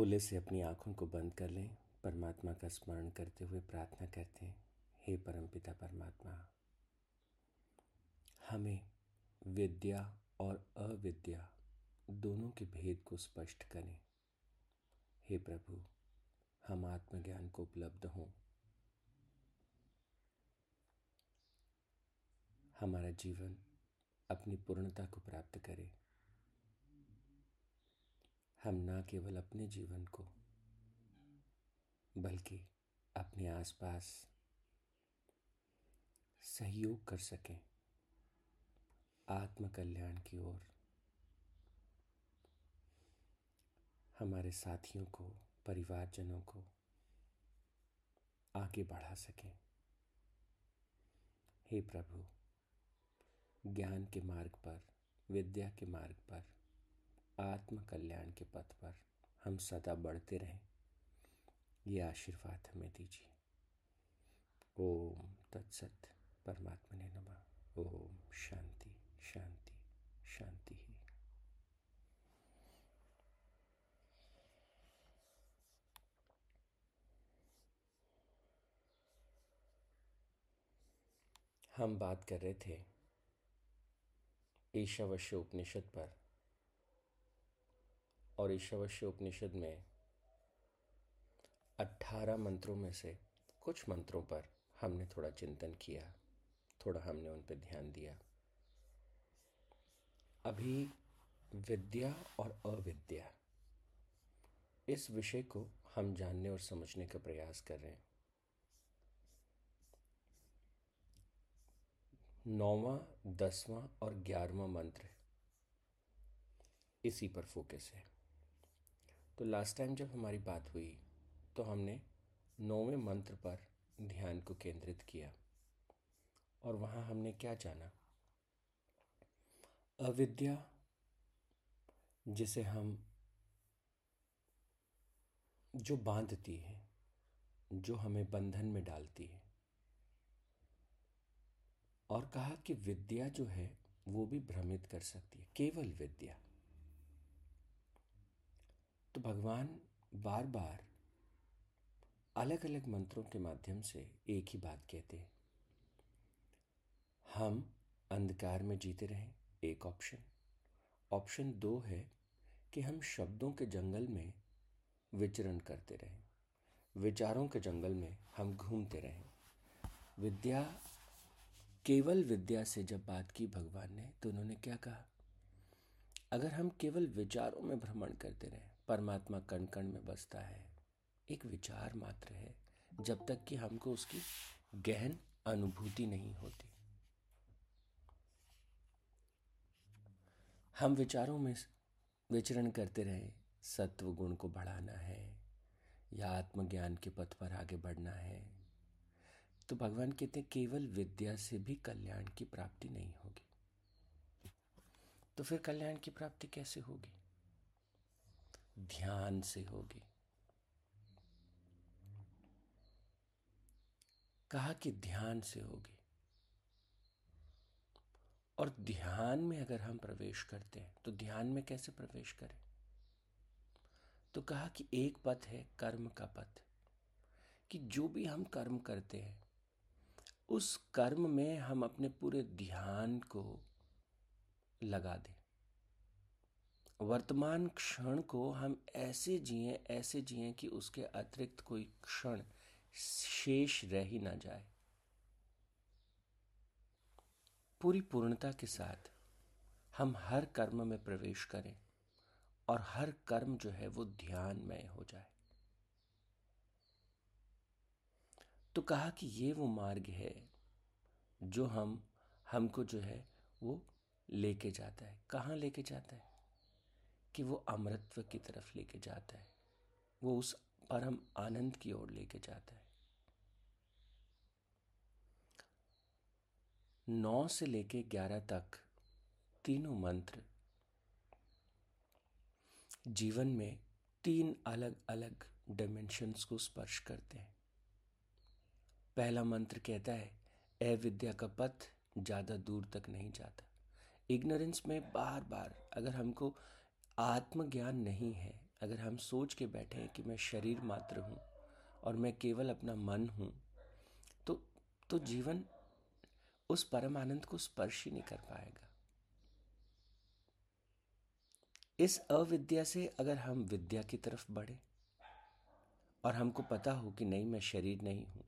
ओले से अपनी आँखों को बंद कर लें, परमात्मा का स्मरण करते हुए प्रार्थना करते हैं, हे परमपिता परमात्मा, हमें विद्या और अविद्या दोनों के भेद को स्पष्ट करें। हे प्रभु, हम आत्मज्ञान को उपलब्ध हों। हमारा जीवन अपनी पूर्णता को प्राप्त करे। हम ना केवल अपने जीवन को, बल्कि अपने आसपास सहयोग कर सकें आत्मकल्याण की ओर। हमारे साथियों को, परिवारजनों को आगे बढ़ा सकें। हे प्रभु, ज्ञान के मार्ग पर, विद्या के मार्ग पर आत्म कल्याण के पथ पर हम सदा बढ़ते रहें। ये आशीर्वाद हमें दीजिए। ओम तत्सत परमात्मा ने नमा। ओम शांति शांति शांति ही। हम बात कर रहे थे ईशावश्य उपनिषद पर। और ईशावश्य उपनिषद में अट्ठारह मंत्रों में से कुछ मंत्रों पर हमने थोड़ा चिंतन किया, थोड़ा हमने उन पर ध्यान दिया। अभी विद्या और अविद्या, इस विषय को हम जानने और समझने का प्रयास कर रहे हैं। नौवा, दसवां और ग्यारहवा मंत्र इसी पर फोकस है। तो लास्ट टाइम जब हमारी बात हुई तो हमने नौवें मंत्र पर ध्यान को केंद्रित किया। और वहाँ हमने क्या जाना? अविद्या, जिसे हम जो बांधती है, जो हमें बंधन में डालती है। और कहा कि विद्या जो है, वो भी भ्रमित कर सकती है, केवल विद्या। तो भगवान बार बार अलग अलग मंत्रों के माध्यम से एक ही बात कहते हैं। हम अंधकार में जीते रहें, एक ऑप्शन ऑप्शन दो है कि हम शब्दों के जंगल में विचरण करते रहें। विचारों के जंगल में हम घूमते रहें। विद्या, केवल विद्या से जब बात की भगवान ने तो उन्होंने क्या कहा? अगर हम केवल विचारों में भ्रमण करते रहे परमात्मा कण कण में बसता है। एक विचार मात्र है, जब तक कि हमको उसकी गहन अनुभूति नहीं होती। हम विचारों में विचरण करते रहे सत्व गुण को बढ़ाना है, या आत्मज्ञान के पथ पर आगे बढ़ना है। तो भगवान कहते हैं, केवल विद्या से भी कल्याण की प्राप्ति नहीं होगी। तो फिर कल्याण की प्राप्ति कैसे होगी? ध्यान से होगी। कहा कि ध्यान से होगी। और ध्यान में अगर हम प्रवेश करते हैं तो ध्यान में कैसे प्रवेश करें? तो कहा कि एक पथ है, कर्म का पथ। कि जो भी हम कर्म करते हैं, उस कर्म में हम अपने पूरे ध्यान को लगा दें। वर्तमान क्षण को हम ऐसे जिए ऐसे जिए कि उसके अतिरिक्त कोई क्षण शेष रह ही ना जाए। पूरी पूर्णता के साथ हम हर कर्म में प्रवेश करें और हर कर्म जो है वो ध्यानमय हो जाए। तो कहा कि ये वो मार्ग है जो हम, हमको जो है वो लेके जाता है। कहाँ लेके जाता है? कि वो अमृतत्व की तरफ़ लेके जाता है। वो उस परम आनंद की ओर लेके जाता है। नौ से लेके ग्यारह तक तीनों मंत्र जीवन में तीन अलग अलग डायमेंशंस को स्पर्श करते हैं। पहला मंत्र कहता है, अविद्या का पथ ज़्यादा दूर तक नहीं जाता। इग्नोरेंस में बार बार अगर हमको आत्मज्ञान नहीं है। अगर हम सोच के बैठे हैं कि मैं शरीर मात्र हूँ और मैं केवल अपना मन हूँ तो तो जीवन उस परम आनंद को स्पर्श ही नहीं कर पाएगा। इस अविद्या से अगर हम विद्या की तरफ़ बढ़े और हमको पता हो कि नहीं, मैं शरीर नहीं हूँ,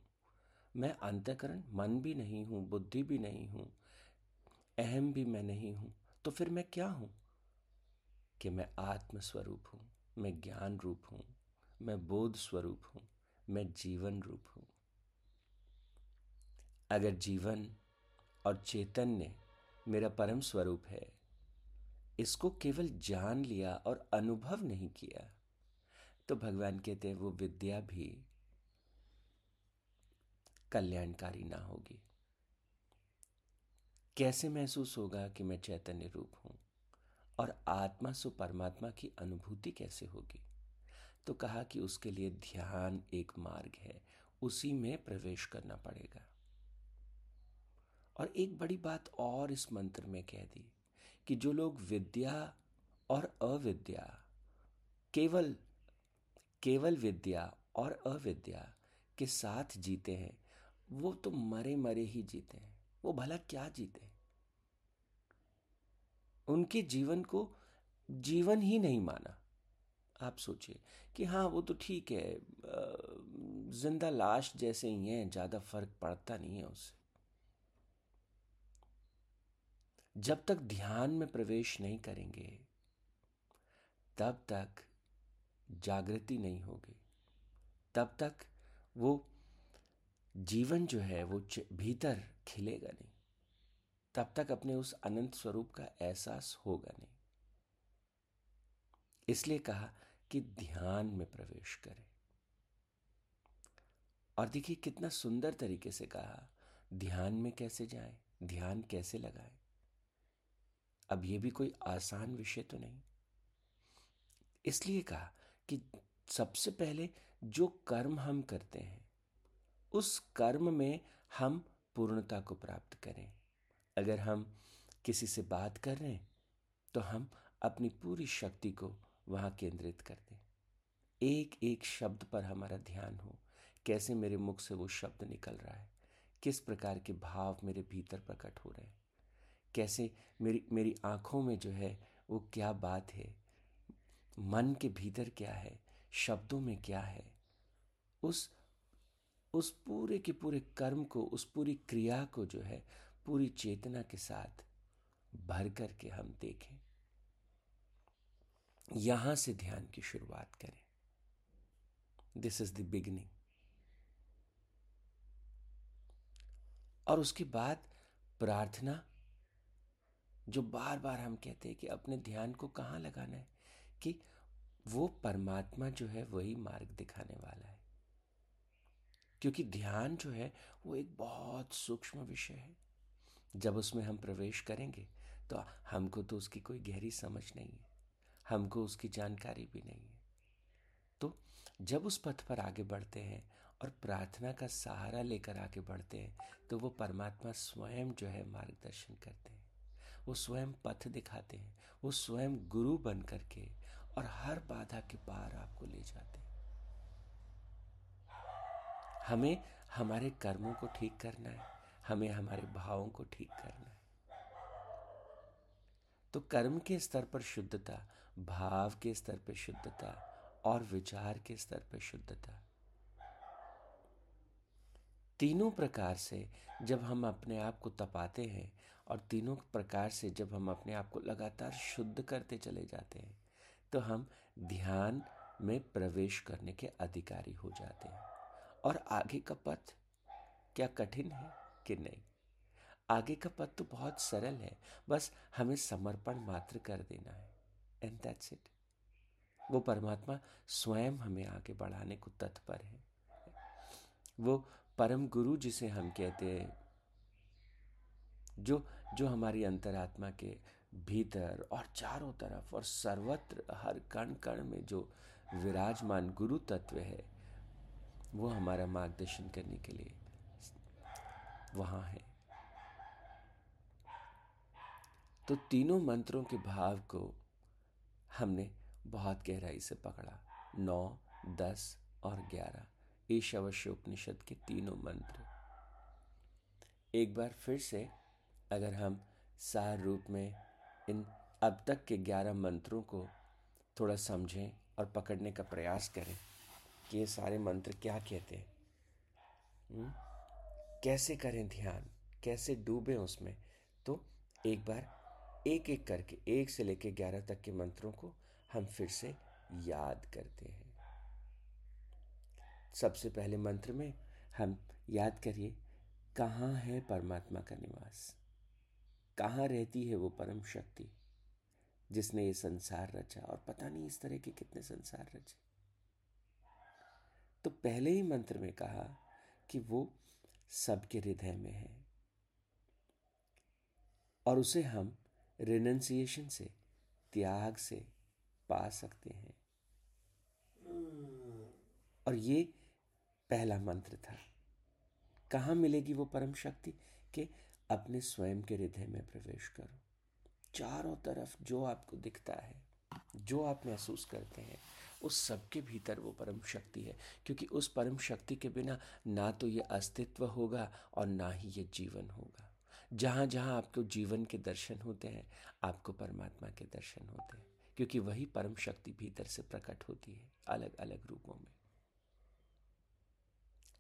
मैं अंतकरण मन भी नहीं हूँ, बुद्धि भी नहीं हूँ, अहम भी मैं नहीं हूँ तो फिर मैं क्या हूँ? कि मैं आत्म स्वरूप हूँ, मैं ज्ञान रूप हूँ, मैं बोध स्वरूप हूँ, मैं जीवन रूप हूँ। अगर जीवन और चैतन्य मेरा परम स्वरूप है, इसको केवल जान लिया और अनुभव नहीं किया तो भगवान कहते हैं वो विद्या भी कल्याणकारी ना होगी। कैसे महसूस होगा कि मैं चैतन्य रूप हूँ? और आत्मा सु परमात्मा की अनुभूति कैसे होगी? तो कहा कि उसके लिए ध्यान एक मार्ग है, उसी में प्रवेश करना पड़ेगा। और एक बड़ी बात और इस मंत्र में कह दी कि जो लोग विद्या और अविद्या, केवल केवल विद्या और अविद्या के साथ जीते हैं, वो तो मरे मरे ही जीते हैं। वो भला क्या जीते उनके जीवन को जीवन ही नहीं माना। आप सोचिए कि हाँ वो तो ठीक है ज़िंदा लाश जैसे ही हैं, ज़्यादा फ़र्क पड़ता नहीं है उससे। जब तक ध्यान में प्रवेश नहीं करेंगे, तब तक जागृति नहीं होगी। तब तक वो जीवन जो है, वो भीतर खिलेगा नहीं। तब तक अपने उस अनंत स्वरूप का एहसास होगा नहीं। इसलिए कहा कि ध्यान में प्रवेश करें। और देखिए कितना सुंदर तरीके से कहा, ध्यान में कैसे जाएँ, ध्यान कैसे लगाएँ। अब यह भी कोई आसान विषय तो नहीं। इसलिए कहा कि सबसे पहले जो कर्म हम करते हैं, उस कर्म में हम पूर्णता को प्राप्त करें। अगर हम किसी से बात कर रहे हैं तो हम अपनी पूरी शक्ति को वहाँ केंद्रित कर दें। एक एक शब्द पर हमारा ध्यान हो। कैसे मेरे मुख से वो शब्द निकल रहा है? किस प्रकार के भाव मेरे भीतर प्रकट हो रहे हैं? कैसे मेरी मेरी आँखों में जो है, वो क्या बात है? मन के भीतर क्या है? शब्दों में क्या है? उस उस पूरे के पूरे कर्म को, उस पूरी क्रिया को जो है पूरी चेतना के साथ भर करके हम देखें। यहाँ से ध्यान की शुरुआत करें। दिस इज़ द बिगनिंग और उसके बाद प्रार्थना, जो बार बार हम कहते हैं कि अपने ध्यान को कहाँ लगाना है, कि वो परमात्मा जो है वही मार्ग दिखाने वाला है। क्योंकि ध्यान जो है वो एक बहुत सूक्ष्म विषय है। जब उसमें हम प्रवेश करेंगे तो हमको तो उसकी कोई गहरी समझ नहीं है। हमको उसकी जानकारी भी नहीं है। तो जब उस पथ पर आगे बढ़ते हैं और प्रार्थना का सहारा लेकर आगे बढ़ते हैं तो वो परमात्मा स्वयं जो है मार्गदर्शन करते हैं। वो स्वयं पथ दिखाते हैं। वो स्वयं गुरु बन करके और हर बाधा के पार आपको ले जाते हैं। हमें हमारे कर्मों को ठीक करना है। हमें हमारे भावों को ठीक करना है। तो कर्म के स्तर पर शुद्धता, भाव के स्तर पर शुद्धता और विचार के स्तर पर शुद्धता। तीनों प्रकार से जब हम अपने आप को तपाते हैं और तीनों प्रकार से जब हम अपने आप को लगातार शुद्ध करते चले जाते हैं तो हम ध्यान में प्रवेश करने के अधिकारी हो जाते हैं। और आगे का पथ क्या कठिन है? कि नहीं। आगे का पद तो बहुत सरल है, बस हमें समर्पण मात्र कर देना है। एंड दैट्स इट वो परमात्मा स्वयं हमें आगे बढ़ाने को तत्पर है। वो परम गुरु जिसे हम कहते हैं, जो जो हमारी अंतरात्मा के भीतर और चारों तरफ़ और सर्वत्र हर कण कण में जो विराजमान गुरु तत्व है, वो हमारा मार्गदर्शन करने के लिए वहाँ है तो तीनों मंत्रों के भाव को हमने बहुत गहराई से पकड़ा नौ, दस और ग्यारह ईशावश्य उपनिषद के तीनों मंत्र एक बार फिर से अगर हम सार रूप में इन अब तक के ग्यारह मंत्रों को थोड़ा समझें और पकड़ने का प्रयास करें कि ये सारे मंत्र क्या कहते हैं? हम्म? कैसे करें ध्यान? कैसे डूबें उसमें? तो एक बार एक एक करके, एक से लेकर ग्यारह तक के मंत्रों को हम फिर से याद करते हैं। सबसे पहले मंत्र में हम याद करिए, कहाँ है परमात्मा का निवास? कहाँ रहती है वो परम शक्ति, जिसने ये संसार रचा? और पता नहीं इस तरह के कितने संसार रचे। तो पहले ही मंत्र में कहा कि वो सबके हृदय में है। और उसे हम रिनंसिएशन से, त्याग से पा सकते हैं। और ये पहला मंत्र था। कहाँ मिलेगी वो परम शक्ति? के अपने स्वयं के हृदय में प्रवेश करो। चारों तरफ़ जो आपको दिखता है, जो आप महसूस करते हैं उस सबके भीतर वो परम शक्ति है, क्योंकि उस परम शक्ति के बिना ना तो ये अस्तित्व होगा और ना ही ये जीवन होगा। जहाँ जहाँ आपको जीवन के दर्शन होते हैं, आपको परमात्मा के दर्शन होते हैं, क्योंकि वही परम शक्ति भीतर से प्रकट होती है अलग अलग रूपों में।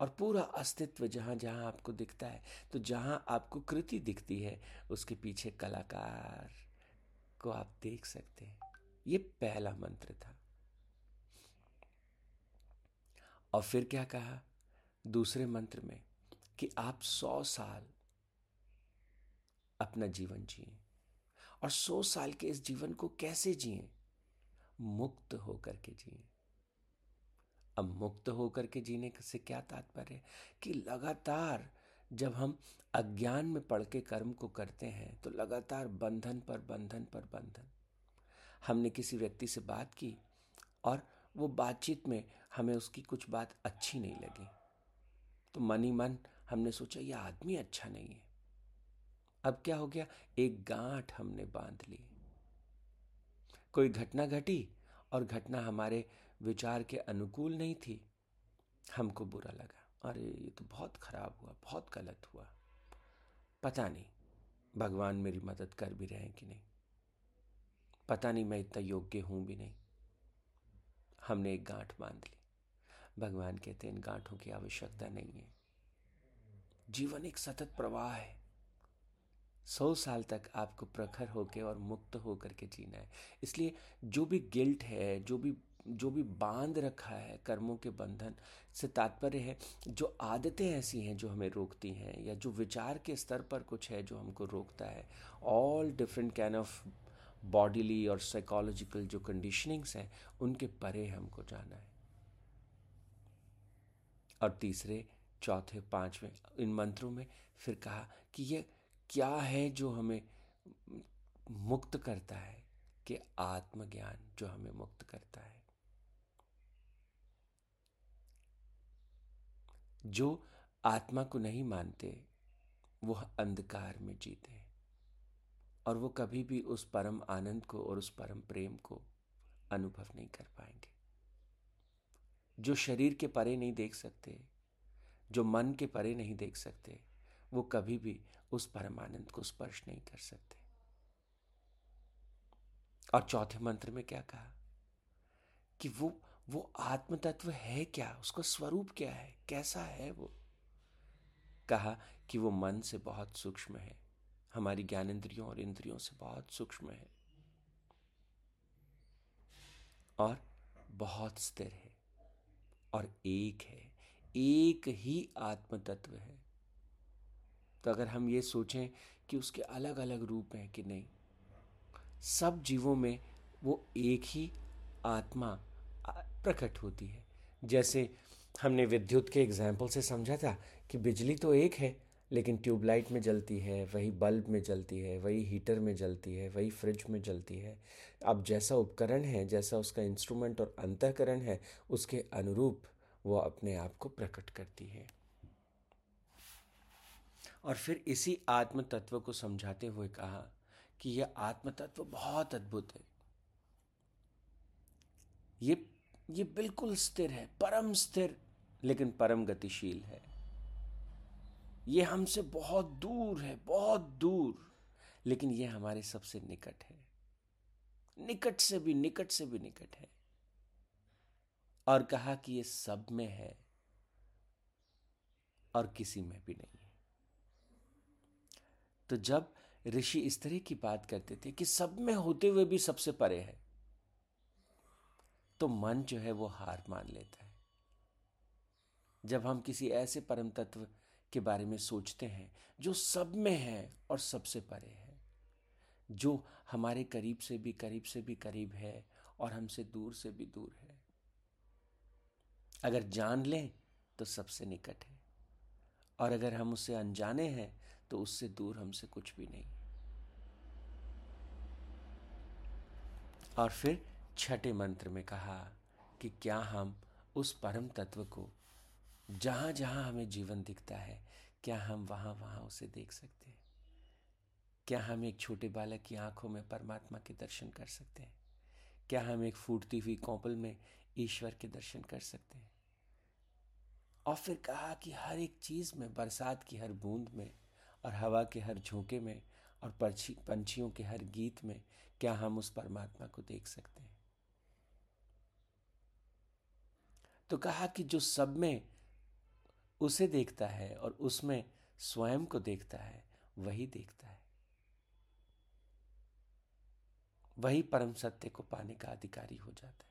और पूरा अस्तित्व जहाँ जहाँ आपको दिखता है तो जहाँ आपको कृति दिखती है, उसके पीछे कलाकार को आप देख सकते हैं। ये पहला मंत्र था। और फिर क्या कहा? दूसरे मंत्र में कि आप सौ साल अपना जीवन जिए। और सौ साल के इस जीवन को कैसे जिए? मुक्त होकर के जिए। अब मुक्त होकर के जीने से क्या तात्पर्य? कि लगातार जब हम अज्ञान में पढ़ के कर्म को करते हैं तो लगातार बंधन पर बंधन पर बंधन। हमने किसी व्यक्ति से बात की और वो बातचीत में हमें उसकी कुछ बात अच्छी नहीं लगी। तो मन ही मन हमने सोचा, ये आदमी अच्छा नहीं है। अब क्या हो गया? एक गांठ हमने बाँध ली। कोई घटना घटी और घटना हमारे विचार के अनुकूल नहीं थी। हमको बुरा लगा। अरे, ये तो बहुत खराब हुआ, बहुत गलत हुआ। पता नहीं, भगवान मेरी मदद कर भी रहे कि नहीं। पता नहीं मैं इतना योग्य हूँ भी नहीं। हमने एक गांठ बाँध ली। भगवान कहते हैं, इन गांठों की आवश्यकता नहीं है। जीवन एक सतत प्रवाह है। सौ साल तक आपको प्रखर होकर और मुक्त होकर के जीना है। इसलिए जो भी गिल्ट है, जो भी जो भी बाँध रखा है, कर्मों के बंधन से तात्पर्य है, जो आदतें ऐसी हैं जो हमें रोकती हैं या जो विचार के स्तर पर कुछ है जो हमको रोकता है all different can of bodily और साइकोलॉजिकल जो कंडीशनिंग्स हैं, उनके परे हमको जाना है। और तीसरे, चौथे, पाँचवें, इन मंत्रों में फिर कहा कि ये क्या है जो हमें मुक्त करता है, कि आत्मज्ञान जो हमें मुक्त करता है। जो आत्मा को नहीं मानते वह अंधकार में जीते और वो कभी भी उस परम आनंद को और उस परम प्रेम को अनुभव नहीं कर पाएँगे। जो शरीर के परे नहीं देख सकते, जो मन के परे नहीं देख सकते, वो कभी भी उस परम आनंद को स्पर्श नहीं कर सकते। और चौथे मंत्र में क्या कहा? कि वो वो आत्म तत्व है क्या? उसका स्वरूप क्या है? कैसा है वो? कहा कि वो मन से बहुत सूक्ष्म है। हमारी ज्ञान इंद्रियों और इंद्रियों से बहुत सूक्ष्म है और बहुत स्थिर है और एक है। एक ही आत्म तत्व है। तो अगर हम ये सोचें कि उसके अलग अलग रूप हैं कि नहीं, सब जीवों में वो एक ही आत्मा प्रकट होती है। जैसे हमने विद्युत के एग्ज़ाम्पल से समझा था कि बिजली तो एक है लेकिन ट्यूबलाइट में जलती है, वही बल्ब में जलती है, वही हीटर में जलती है, वही फ्रिज में जलती है। अब जैसा उपकरण है, जैसा उसका इंस्ट्रूमेंट और अंतकरण है, उसके अनुरूप वो अपने आप को प्रकट करती है। और फिर इसी आत्म तत्व को समझाते हुए कहा कि यह आत्म तत्व बहुत अद्भुत है। ये ये बिल्कुल स्थिर है, परम स्थिर, लेकिन परम गतिशील है। ये हमसे बहुत दूर है, बहुत दूर। लेकिन ये हमारे सबसे निकट है। निकट से भी, निकट से भी निकट है। और कहा कि ये सब में है और किसी में भी नहीं है। तो जब ऋषि इस तरह की बात करते थे कि सब में होते हुए भी सबसे परे है तो मन जो है वो हार मान लेता है। जब हम किसी ऐसे परम तत्व के बारे में सोचते हैं, जो सब में है और सबसे परे है, जो हमारे करीब से भी करीब से भी करीब है और हमसे दूर से भी दूर है। अगर जान लें तो सबसे निकट है और अगर हम उससे अनजाने हैं तो उससे दूर हमसे कुछ भी नहीं। और फिर छठे मंत्र में कहा कि क्या हम उस परम तत्व को जहाँ जहाँ हमें जीवन दिखता है, क्या हम वहाँ वहाँ उसे देख सकते हैं? क्या हम एक छोटे बालक की आँखों में परमात्मा के दर्शन कर सकते हैं? क्या हम एक फूटती हुई कौपल में ईश्वर के दर्शन कर सकते हैं? और फिर कहा कि हर एक चीज़ में, बरसात की हर बूंद में और हवा के हर झोंके में और पंछी पंछियों के हर गीत में, क्या हम उस परमात्मा को देख सकते हैं? तो कहा कि जो सब में उसे देखता है और उसमें स्वयं को देखता है, वही देखता है। वही परम सत्य को पाने का अधिकारी हो जाता है।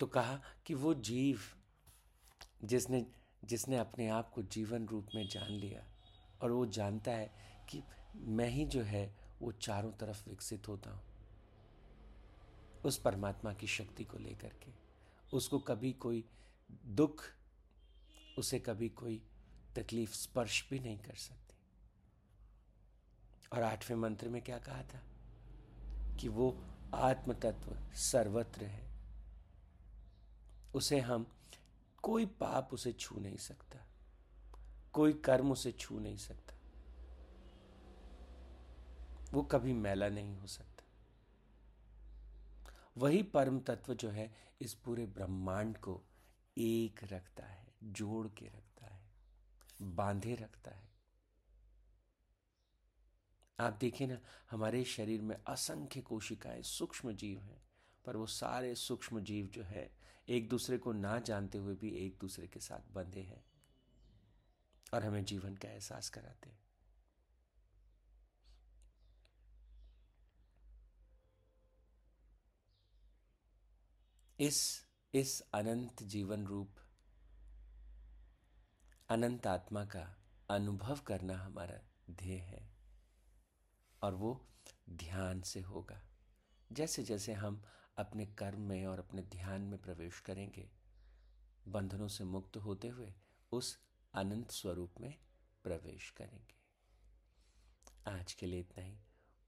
तो कहा कि वो जीव जिसने जिसने अपने आप को जीवन रूप में जान लिया और वो जानता है कि मैं ही जो है वो चारों तरफ़ विकसित होता हूँ, उस परमात्मा की शक्ति को लेकर के। उसको कभी कोई दुख, उसे कभी कोई तकलीफ़, स्पर्श भी नहीं कर सकती। और आठवें मंत्र में क्या कहा था? कि वो आत्म तत्व सर्वत्र है। उसे हम कोई पाप उसे छू नहीं सकता, कोई कर्म उसे छू नहीं सकता। वो कभी मैला नहीं हो सकता। वही परम तत्व जो है, इस पूरे ब्रह्मांड को एक रखता है, जोड़ के रखता है, बांधे रखता है। आप देखिए ना, हमारे शरीर में असंख्य कोशिकाएँ सूक्ष्म जीव हैं, पर वो सारे सूक्ष्म जीव जो है, एक दूसरे को ना जानते हुए भी एक दूसरे के साथ बंधे हैं और हमें जीवन का एहसास कराते हैं। इस इस अनंत जीवन रूप, अनंत आत्मा का अनुभव करना हमारा ध्येय है। और वो ध्यान से होगा। जैसे जैसे हम अपने कर्म में और अपने ध्यान में प्रवेश करेंगे, बंधनों से मुक्त होते हुए उस अनंत स्वरूप में प्रवेश करेंगे। आज के लिए इतना ही।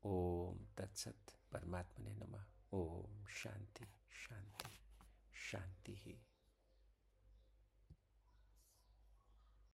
ओम तत्सत परमात्मा ने नमा। ओम शांति शांति। शांति ही।